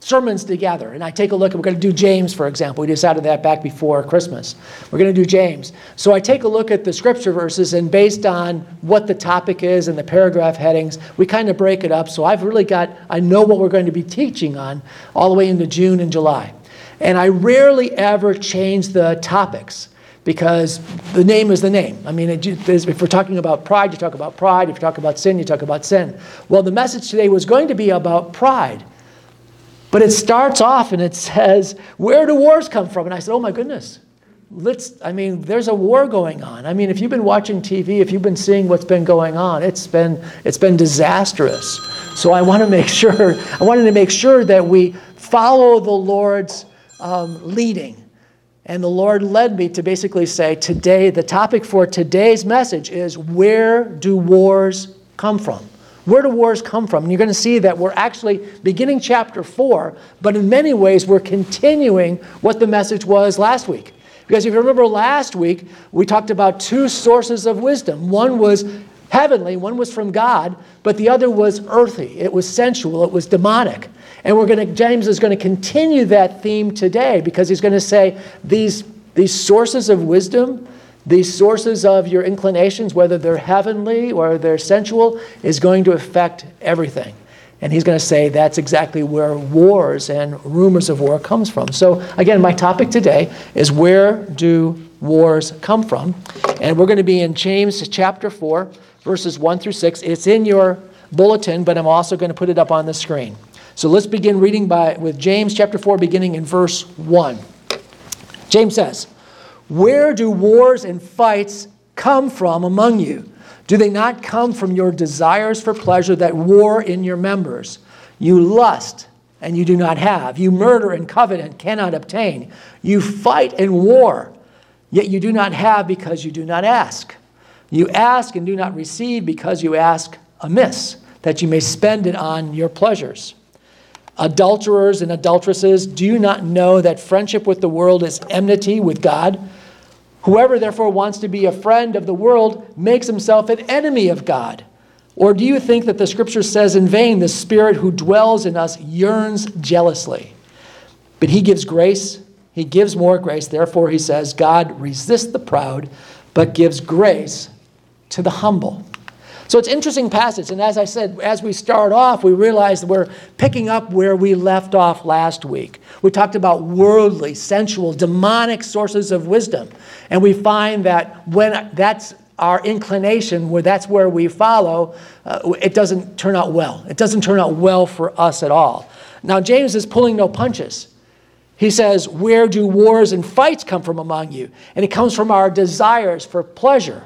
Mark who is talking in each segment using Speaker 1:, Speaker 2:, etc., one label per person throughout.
Speaker 1: sermons together, and I take a look, and we're going to do James, for example. We decided that back before Christmas. We're going to do James. So I take a look at the scripture verses, and based on what the topic is and the paragraph headings, we kind of break it up. So I've really got, I know what we're going to be teaching on all the way into June and July. And I rarely ever change the topics because the name is the name. I mean, if we're talking about pride, you talk about pride. If you talk about sin, you talk about sin. Well, the message today was going to be about pride. But it starts off and it says, Where do wars come from? And I said, Oh my goodness. Let's, I mean, there's a war going on. I mean, if you've been watching TV, if you've been seeing what's been going on, it's been, it's been disastrous. So I want to make sure, I wanted to make sure that we follow the Lord's um, leading. And the Lord led me to basically say, today, the topic for today's message is where do wars come from? Where do wars come from? And you're going to see that we're actually beginning chapter 4, but in many ways we're continuing what the message was last week. Because if you remember last week, we talked about two sources of wisdom. One was heavenly, one was from God, but the other was earthy. It was sensual, it was demonic. And we're going to James is going to continue that theme today because he's going to say these these sources of wisdom these sources of your inclinations, whether they're heavenly or they're sensual, is going to affect everything. And he's going to say that's exactly where wars and rumors of war comes from. So again, my topic today is where do wars come from? And we're going to be in James chapter 4, verses 1 through 6. It's in your bulletin, but I'm also going to put it up on the screen. So let's begin reading by with James chapter 4 beginning in verse 1. James says, where do wars and fights come from among you? Do they not come from your desires for pleasure that war in your members? You lust and you do not have. You murder and covet and cannot obtain. You fight and war, yet you do not have because you do not ask. You ask and do not receive because you ask amiss, that you may spend it on your pleasures. Adulterers and adulteresses, do you not know that friendship with the world is enmity with God? Whoever therefore wants to be a friend of the world makes himself an enemy of God. Or do you think that the scripture says in vain, the Spirit who dwells in us yearns jealously? But he gives grace, he gives more grace. Therefore, he says, God resists the proud, but gives grace to the humble. So it's interesting passage. And as I said, as we start off, we realize we're picking up where we left off last week. We talked about worldly, sensual, demonic sources of wisdom. And we find that when that's our inclination, where that's where we follow, uh, it doesn't turn out well. It doesn't turn out well for us at all. Now, James is pulling no punches. He says, Where do wars and fights come from among you? And it comes from our desires for pleasure.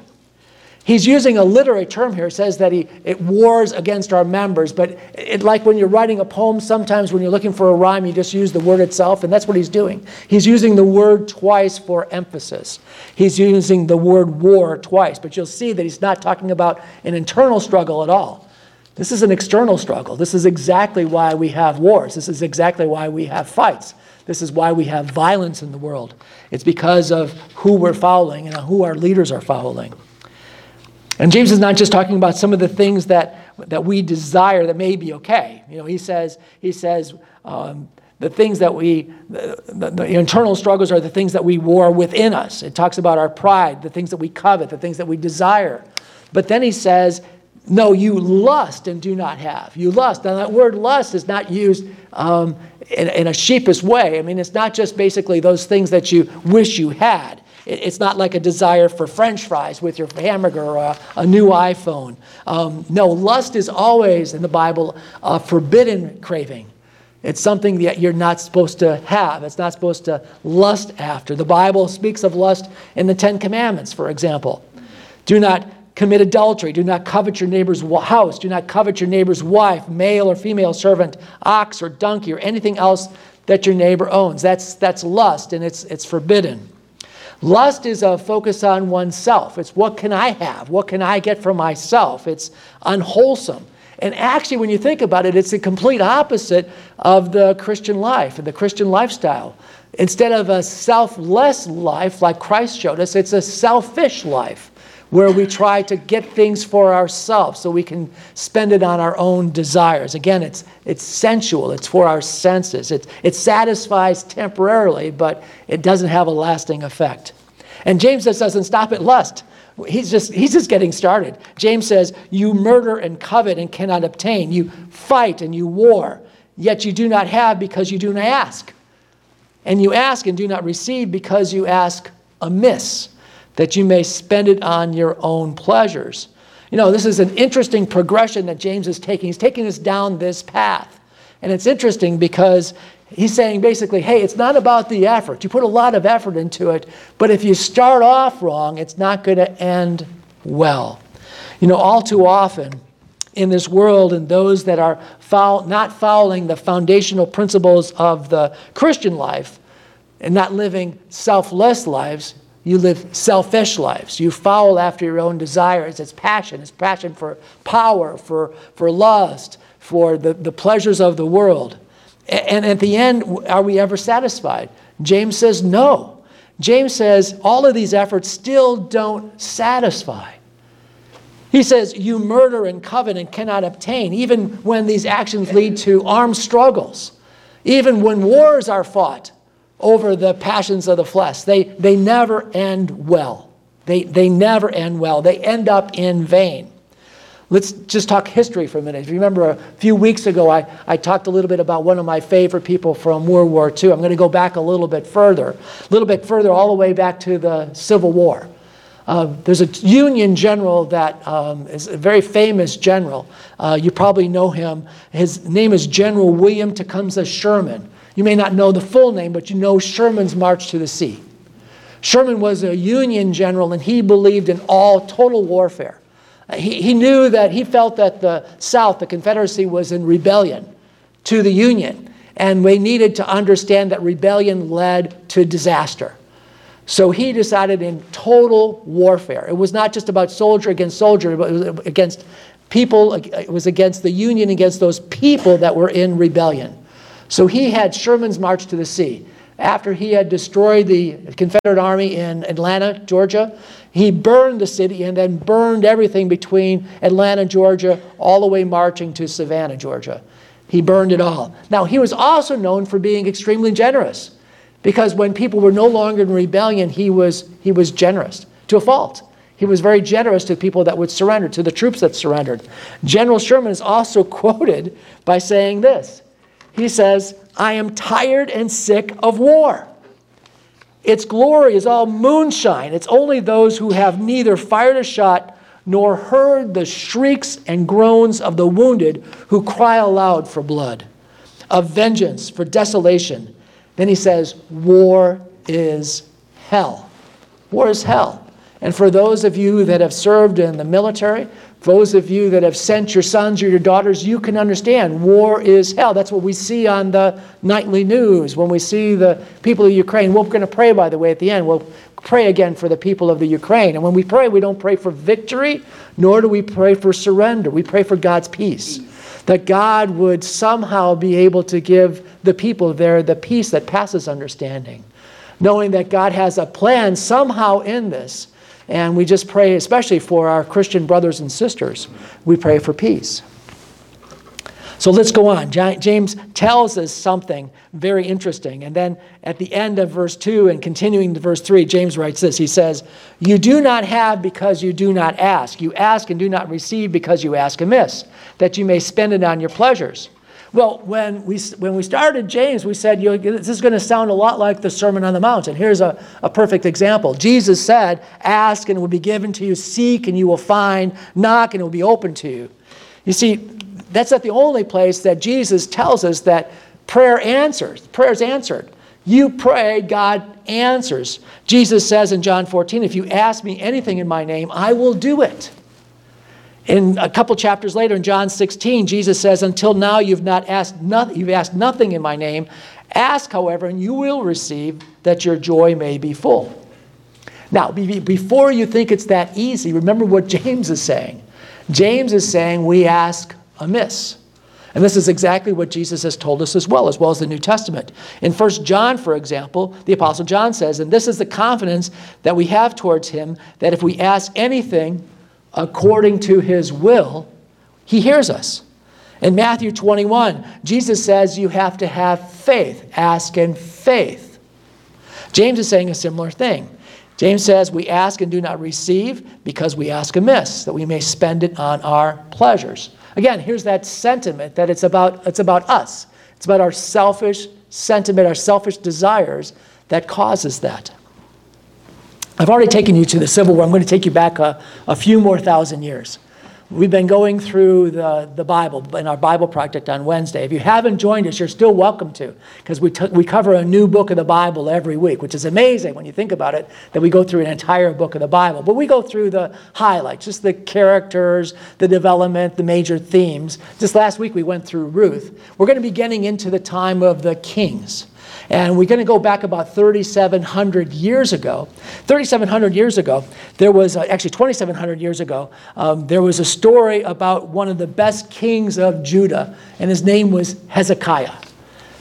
Speaker 1: He's using a literary term here. It says that he, it wars against our members, but it, like when you're writing a poem, sometimes when you're looking for a rhyme, you just use the word itself, and that's what he's doing. He's using the word twice for emphasis. He's using the word war twice, but you'll see that he's not talking about an internal struggle at all. This is an external struggle. This is exactly why we have wars. This is exactly why we have fights. This is why we have violence in the world. It's because of who we're following and who our leaders are following. And James is not just talking about some of the things that, that we desire that may be okay. You know, he says, he says um, the things that we, the, the, the, internal struggles are the things that we war within us. It talks about our pride, the things that we covet, the things that we desire. But then he says, no, you lust and do not have. You lust. Now, that word lust is not used um, in, in a sheepish way. I mean, it's not just basically those things that you wish you had. It's not like a desire for french fries with your hamburger or a, new iPhone. Um, no, lust is always in the Bible a forbidden craving. It's something that you're not supposed to have. It's not supposed to lust after. The Bible speaks of lust in the Ten Commandments, for example. Do not commit adultery. Do not covet your neighbor's house. Do not covet your neighbor's wife, male or female servant, ox or donkey, or anything else that your neighbor owns. That's, that's lust, and it's, it's forbidden. Lust is a focus on oneself. It's what can I have? What can I get for myself? It's unwholesome. And actually, when you think about it, it's the complete opposite of the Christian life and the Christian lifestyle. Instead of a selfless life like Christ showed us, it's a selfish life where we try to get things for ourselves so we can spend it on our own desires. Again, it's, it's sensual, it's for our senses. It, it satisfies temporarily, but it doesn't have a lasting effect. And James just doesn't stop at lust. He's just, he's just getting started. James says, You murder and covet and cannot obtain. You fight and you war, yet you do not have because you do not ask. And you ask and do not receive because you ask amiss that you may spend it on your own pleasures. You know, this is an interesting progression that James is taking. He's taking us down this path. And it's interesting because he's saying basically, hey, it's not about the effort. You put a lot of effort into it, but if you start off wrong, it's not going to end well. You know, all too often in this world, and those that are foul, not following the foundational principles of the Christian life and not living selfless lives, you live selfish lives. You follow after your own desires. It's passion. It's passion for power, for, for lust, for the, the pleasures of the world. And at the end, are we ever satisfied? James says no. James says all of these efforts still don't satisfy. He says, You murder and covet and cannot obtain, even when these actions lead to armed struggles, even when wars are fought over the passions of the flesh. They, they never end well. They, they never end well. They end up in vain. Let's just talk history for a minute. If you remember a few weeks ago, I, I talked a little bit about one of my favorite people from World War II. I'm going to go back a little bit further, a little bit further, all the way back to the Civil War. Uh, there's a Union general that um, is a very famous general. Uh, you probably know him. His name is General William Tecumseh Sherman. You may not know the full name, but you know Sherman's March to the Sea. Sherman was a Union general and he believed in all total warfare. Uh, he, he knew that he felt that the South, the Confederacy, was in rebellion to the Union. And we needed to understand that rebellion led to disaster. So he decided in total warfare. It was not just about soldier against soldier, but it was against people, it was against the Union, against those people that were in rebellion. So he had Sherman's March to the Sea. After he had destroyed the Confederate Army in Atlanta, Georgia, he burned the city and then burned everything between Atlanta, Georgia, all the way marching to Savannah, Georgia. He burned it all. Now, he was also known for being extremely generous because when people were no longer in rebellion, he was, he was generous to a fault. He was very generous to people that would surrender, to the troops that surrendered. General Sherman is also quoted by saying this he says, I am tired and sick of war. Its glory is all moonshine. It's only those who have neither fired a shot nor heard the shrieks and groans of the wounded who cry aloud for blood, of vengeance, for desolation. Then he says, War is hell. War is hell. And for those of you that have served in the military, those of you that have sent your sons or your daughters, you can understand war is hell. That's what we see on the nightly news when we see the people of Ukraine. We're going to pray, by the way, at the end. We'll pray again for the people of the Ukraine. And when we pray, we don't pray for victory, nor do we pray for surrender. We pray for God's peace. That God would somehow be able to give the people there the peace that passes understanding, knowing that God has a plan somehow in this and we just pray, especially for our Christian brothers and sisters, we pray for peace. So let's go on. James tells us something very interesting. And then at the end of verse 2 and continuing to verse 3, James writes this He says, You do not have because you do not ask. You ask and do not receive because you ask amiss, that you may spend it on your pleasures. Well, when we, when we started James, we said, this is going to sound a lot like the Sermon on the Mount. And here's a, a perfect example. Jesus said, Ask and it will be given to you, seek and you will find, knock and it will be open to you. You see, that's not the only place that Jesus tells us that prayer answers. Prayer is answered. You pray, God answers. Jesus says in John 14, If you ask me anything in my name, I will do it. In a couple chapters later, in John 16, Jesus says, Until now you've not asked nothing, you've asked nothing in my name. Ask, however, and you will receive, that your joy may be full. Now, before you think it's that easy, remember what James is saying. James is saying we ask amiss. And this is exactly what Jesus has told us as well, as well as the New Testament. In 1 John, for example, the Apostle John says, and this is the confidence that we have towards him, that if we ask anything according to his will, he hears us. In Matthew 21, Jesus says you have to have faith. Ask in faith. James is saying a similar thing. James says we ask and do not receive because we ask amiss, that we may spend it on our pleasures. Again, here's that sentiment that it's about, it's about us. It's about our selfish sentiment, our selfish desires that causes that. I've already taken you to the Civil War. I'm going to take you back a, a few more thousand years. We've been going through the, the Bible in our Bible project on Wednesday. If you haven't joined us, you're still welcome to, because we, t- we cover a new book of the Bible every week, which is amazing when you think about it, that we go through an entire book of the Bible. But we go through the highlights, just the characters, the development, the major themes. Just last week we went through Ruth. We're going to be getting into the time of the kings. And we're going to go back about 3,700 years ago. 3,700 years ago, there was, uh, actually 2,700 years ago, um, there was a story about one of the best kings of Judah, and his name was Hezekiah.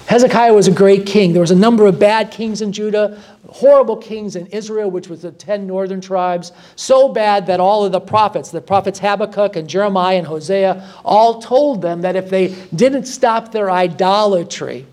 Speaker 1: Hezekiah was a great king. There was a number of bad kings in Judah, horrible kings in Israel, which was the 10 northern tribes, so bad that all of the prophets, the prophets Habakkuk and Jeremiah and Hosea, all told them that if they didn't stop their idolatry,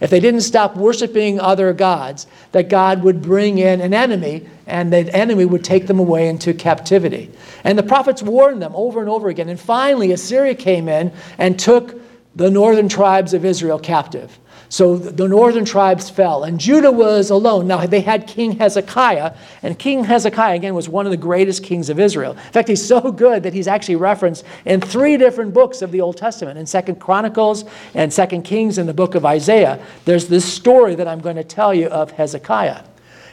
Speaker 1: if they didn't stop worshiping other gods, that God would bring in an enemy and the enemy would take them away into captivity. And the prophets warned them over and over again. And finally, Assyria came in and took the northern tribes of Israel captive. So the northern tribes fell, and Judah was alone. Now, they had King Hezekiah, and King Hezekiah, again, was one of the greatest kings of Israel. In fact, he's so good that he's actually referenced in three different books of the Old Testament in Second Chronicles and Second Kings and the book of Isaiah. There's this story that I'm going to tell you of Hezekiah.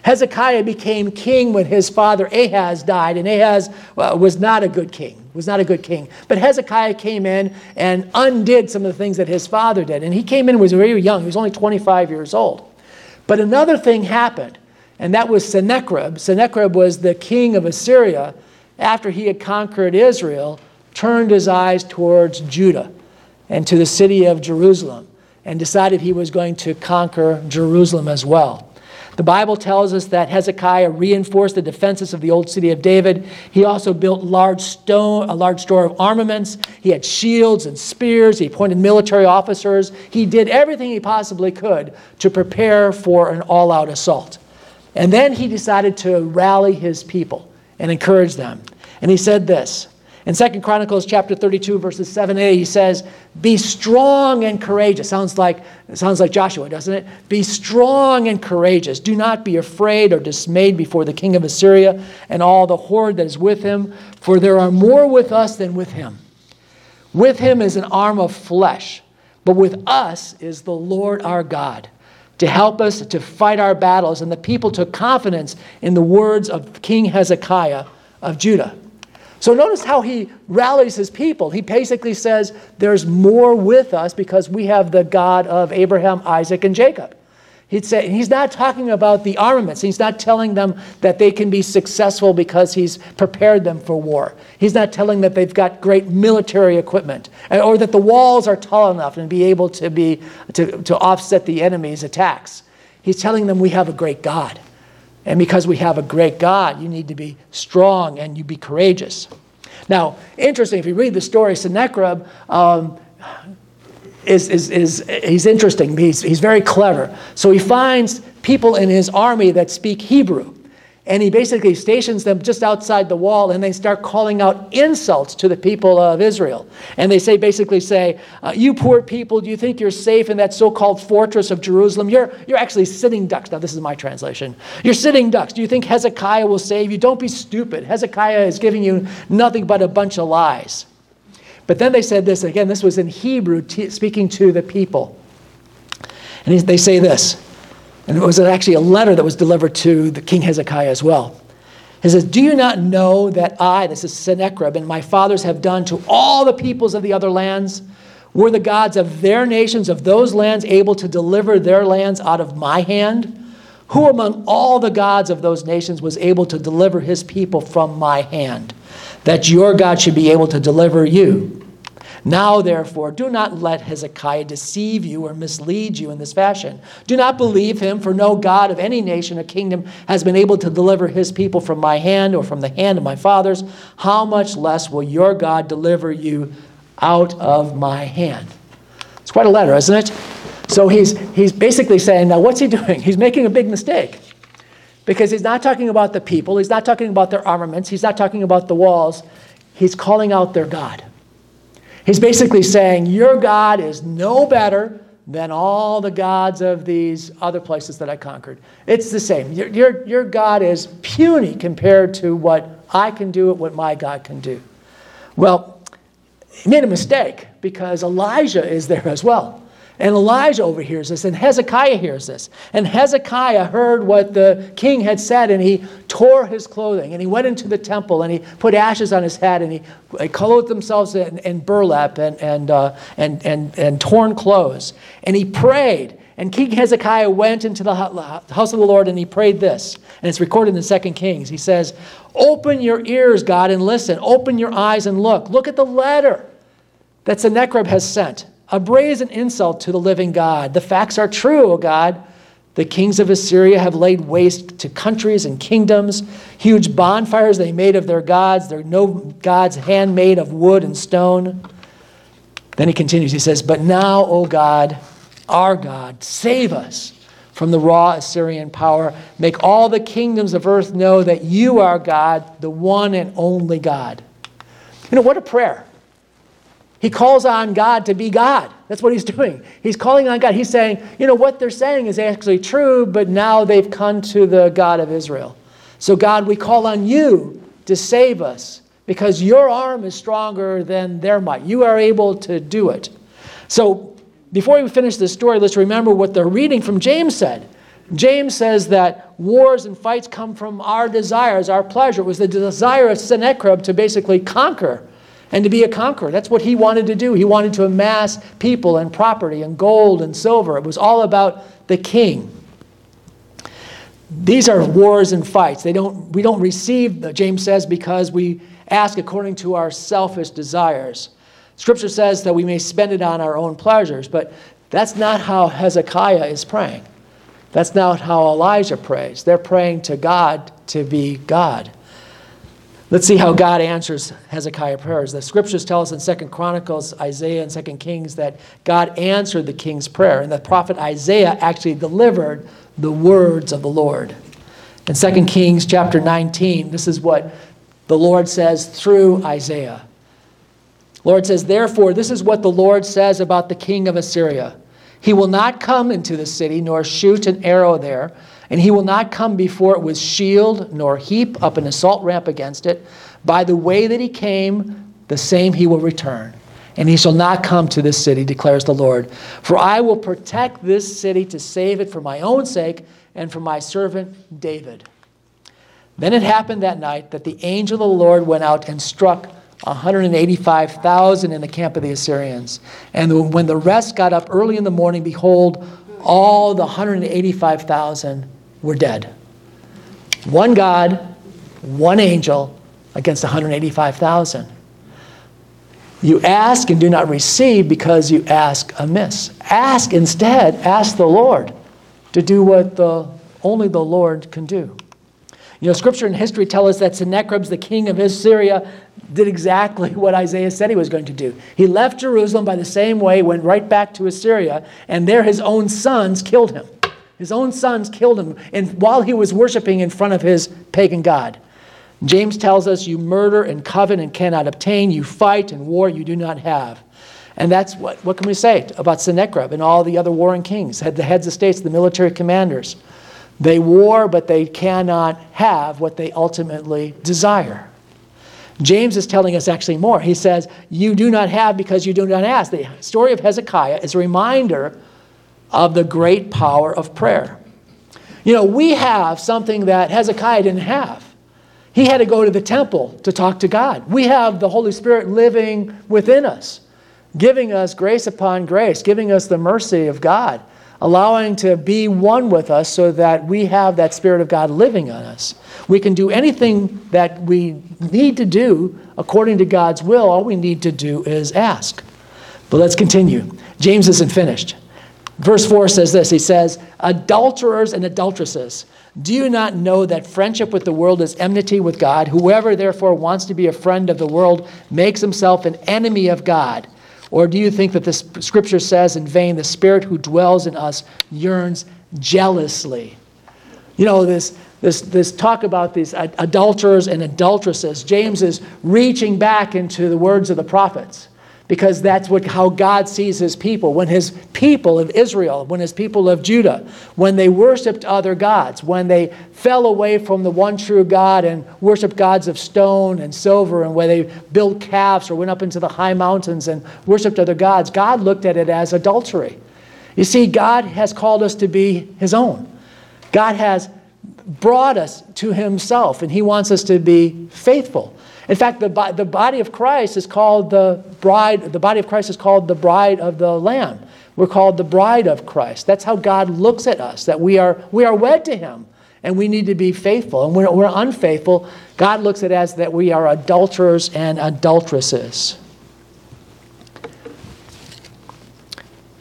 Speaker 1: Hezekiah became king when his father Ahaz died, and Ahaz uh, was not a good king was not a good king. But Hezekiah came in and undid some of the things that his father did. And he came in was very young. He was only 25 years old. But another thing happened, and that was Sennacherib. Sennacherib was the king of Assyria after he had conquered Israel, turned his eyes towards Judah and to the city of Jerusalem and decided he was going to conquer Jerusalem as well. The Bible tells us that Hezekiah reinforced the defenses of the old city of David. He also built large stone, a large store of armaments. He had shields and spears. He appointed military officers. He did everything he possibly could to prepare for an all out assault. And then he decided to rally his people and encourage them. And he said this in Second Chronicles chapter 32, verses 7 8, he says, Be strong and courageous. Sounds like, sounds like Joshua, doesn't it? Be strong and courageous. Do not be afraid or dismayed before the king of Assyria and all the horde that is with him, for there are more with us than with him. With him is an arm of flesh, but with us is the Lord our God to help us to fight our battles. And the people took confidence in the words of King Hezekiah of Judah. So notice how he rallies his people. He basically says, There's more with us because we have the God of Abraham, Isaac, and Jacob. He'd say, he's not talking about the armaments. He's not telling them that they can be successful because he's prepared them for war. He's not telling them that they've got great military equipment eh, or that the walls are tall enough and be able to, be, to, to offset the enemy's attacks. He's telling them we have a great God. And because we have a great God, you need to be strong and you be courageous. Now, interesting, if you read the story, Sennacherib um, is, is, is he's interesting. He's, he's very clever. So he finds people in his army that speak Hebrew and he basically stations them just outside the wall and they start calling out insults to the people of israel. And they say basically say uh, you poor people do you think you're safe in that so-called fortress of jerusalem? You're, you're actually sitting ducks. Now this is my translation. You're sitting ducks. Do you think hezekiah will save you? Don't be stupid. Hezekiah is giving you nothing but a bunch of lies. But then they said this again this was in hebrew t- speaking to the people. And they say this and it was actually a letter that was delivered to the King Hezekiah as well. He says, Do you not know that I, this is Sennacherib, and my fathers have done to all the peoples of the other lands? Were the gods of their nations, of those lands, able to deliver their lands out of my hand? Who among all the gods of those nations was able to deliver his people from my hand? That your God should be able to deliver you. Now, therefore, do not let Hezekiah deceive you or mislead you in this fashion. Do not believe him, for no God of any nation or kingdom has been able to deliver his people from my hand or from the hand of my fathers. How much less will your God deliver you out of my hand? It's quite a letter, isn't it? So he's, he's basically saying, now what's he doing? He's making a big mistake. Because he's not talking about the people, he's not talking about their armaments, he's not talking about the walls. He's calling out their God. He's basically saying, Your God is no better than all the gods of these other places that I conquered. It's the same. Your, your, your God is puny compared to what I can do, and what my God can do. Well, he made a mistake because Elijah is there as well. And Elijah overhears this, and Hezekiah hears this. And Hezekiah heard what the king had said, and he tore his clothing, and he went into the temple, and he put ashes on his head, and he, he clothed themselves in, in burlap and, and, uh, and, and, and torn clothes. And he prayed. And King Hezekiah went into the house of the Lord, and he prayed this. And it's recorded in 2 Kings. He says, Open your ears, God, and listen. Open your eyes and look. Look at the letter that Sennacherib has sent a brazen insult to the living God. The facts are true, O God. The kings of Assyria have laid waste to countries and kingdoms. Huge bonfires they made of their gods. They're no gods handmade of wood and stone. Then he continues. He says, But now, O God, our God, save us from the raw Assyrian power. Make all the kingdoms of earth know that you are God, the one and only God. You know, what a prayer. He calls on God to be God. That's what he's doing. He's calling on God. He's saying, you know, what they're saying is actually true, but now they've come to the God of Israel. So, God, we call on you to save us because your arm is stronger than their might. You are able to do it. So, before we finish this story, let's remember what the reading from James said. James says that wars and fights come from our desires, our pleasure. It was the desire of Sennacherib to basically conquer and to be a conqueror. That's what he wanted to do. He wanted to amass people and property and gold and silver. It was all about the king. These are wars and fights. They don't, we don't receive, James says, because we ask according to our selfish desires. Scripture says that we may spend it on our own pleasures, but that's not how Hezekiah is praying. That's not how Elijah prays. They're praying to God to be God. Let's see how God answers Hezekiah prayers. The scriptures tell us in Second Chronicles, Isaiah, and Second Kings that God answered the king's prayer, and the prophet Isaiah actually delivered the words of the Lord. In Second Kings chapter 19, this is what the Lord says through Isaiah. Lord says, Therefore, this is what the Lord says about the king of Assyria. He will not come into the city, nor shoot an arrow there and he will not come before it with shield, nor heap up an assault ramp against it. By the way that he came, the same he will return. And he shall not come to this city, declares the Lord. For I will protect this city to save it for my own sake and for my servant David. Then it happened that night that the angel of the Lord went out and struck 185,000 in the camp of the Assyrians. And when the rest got up early in the morning, behold, all the 185,000 were dead. One God, one angel against 185,000. You ask and do not receive because you ask amiss. Ask instead, ask the Lord to do what the, only the Lord can do. You know, scripture and history tell us that Sennacherib, the king of Assyria, did exactly what Isaiah said he was going to do. He left Jerusalem by the same way, went right back to Assyria, and there his own sons killed him. His own sons killed him and while he was worshiping in front of his pagan god. James tells us you murder and covet and cannot obtain, you fight and war you do not have. And that's what, what can we say about Sennacherib and all the other warring kings, the heads of states, the military commanders. They war, but they cannot have what they ultimately desire. James is telling us actually more. He says, You do not have because you do not ask. The story of Hezekiah is a reminder of the great power of prayer. You know, we have something that Hezekiah didn't have. He had to go to the temple to talk to God. We have the Holy Spirit living within us, giving us grace upon grace, giving us the mercy of God, allowing to be one with us so that we have that Spirit of God living on us. We can do anything that we need to do according to God's will. All we need to do is ask. But let's continue. James isn't finished. Verse 4 says this He says, Adulterers and adulteresses, do you not know that friendship with the world is enmity with God? Whoever therefore wants to be a friend of the world makes himself an enemy of God. Or do you think that the scripture says in vain, the spirit who dwells in us yearns jealously? You know, this, this, this talk about these adulterers and adulteresses, James is reaching back into the words of the prophets because that's what, how God sees his people. When his people of Israel, when his people of Judah, when they worshiped other gods, when they fell away from the one true God and worshiped gods of stone and silver, and where they built calves or went up into the high mountains and worshiped other gods, God looked at it as adultery. You see, God has called us to be his own. God has brought us to himself, and he wants us to be faithful. In fact, the, the body of Christ is called the bride, the body of Christ is called the bride of the Lamb. We're called the bride of Christ. That's how God looks at us, that we are, we are wed to Him and we need to be faithful. And when we're unfaithful, God looks at us that we are adulterers and adulteresses.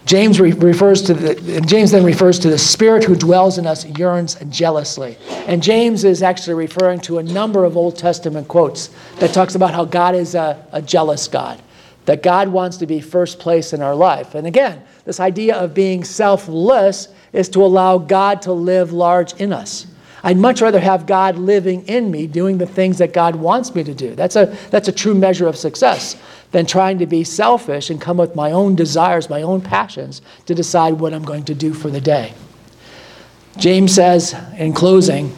Speaker 1: James re- refers to the, James then refers to the spirit who dwells in us yearns jealously. And James is actually referring to a number of Old Testament quotes that talks about how God is a, a jealous God, that God wants to be first place in our life. And again, this idea of being selfless is to allow God to live large in us. I'd much rather have God living in me, doing the things that God wants me to do. That's a, that's a true measure of success than trying to be selfish and come with my own desires, my own passions to decide what I'm going to do for the day. James says in closing,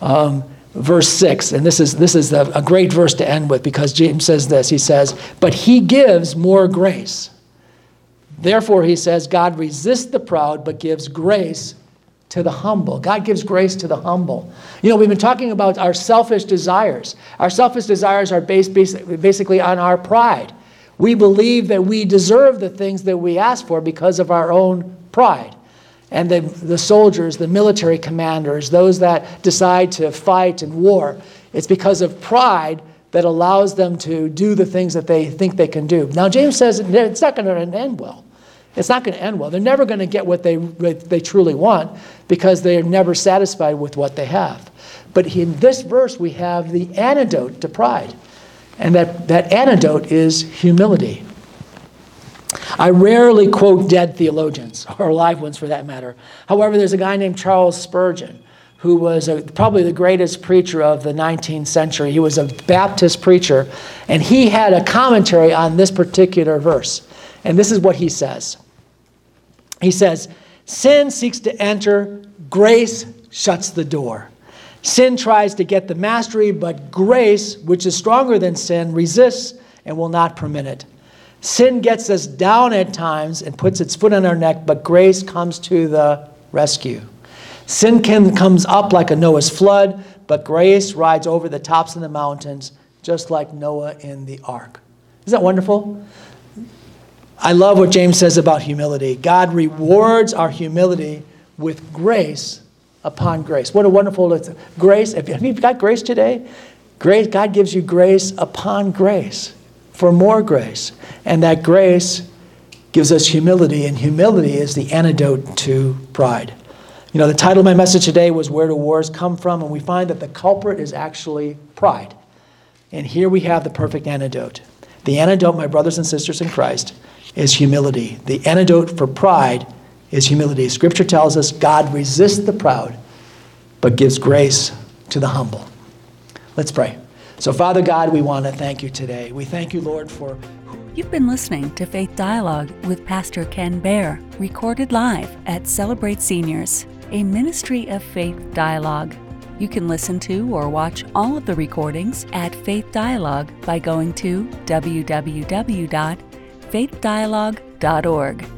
Speaker 1: um, verse 6, and this is, this is a, a great verse to end with because James says this. He says, But he gives more grace. Therefore, he says, God resists the proud but gives grace to the humble. God gives grace to the humble. You know, we've been talking about our selfish desires. Our selfish desires are based basically on our pride. We believe that we deserve the things that we ask for because of our own pride. And the, the soldiers, the military commanders, those that decide to fight in war, it's because of pride that allows them to do the things that they think they can do. Now, James says it's not going to end well. It's not going to end well. They're never going to get what they, they truly want because they are never satisfied with what they have. But in this verse, we have the antidote to pride. And that, that antidote is humility. I rarely quote dead theologians, or live ones for that matter. However, there's a guy named Charles Spurgeon who was a, probably the greatest preacher of the 19th century. He was a Baptist preacher, and he had a commentary on this particular verse. And this is what he says He says, Sin seeks to enter, grace shuts the door. Sin tries to get the mastery, but grace, which is stronger than sin, resists and will not permit it. Sin gets us down at times and puts its foot on our neck, but grace comes to the rescue. Sin can, comes up like a Noah's flood, but grace rides over the tops of the mountains, just like Noah in the ark. Isn't that wonderful? I love what James says about humility. God rewards our humility with grace upon grace. What a wonderful grace. Have you got grace today? Grace, God gives you grace upon grace for more grace. And that grace gives us humility, and humility is the antidote to pride. You know, the title of my message today was Where Do Wars Come From? And we find that the culprit is actually pride. And here we have the perfect antidote. The antidote, my brothers and sisters in Christ, is humility. The antidote for pride is humility. Scripture tells us God resists the proud, but gives grace to the humble. Let's pray. So, Father God, we want to thank you today. We thank you, Lord, for.
Speaker 2: You've been listening to Faith Dialogue with Pastor Ken Baer, recorded live at Celebrate Seniors, a ministry of faith dialogue. You can listen to or watch all of the recordings at Faith Dialogue by going to www faithdialogue.org.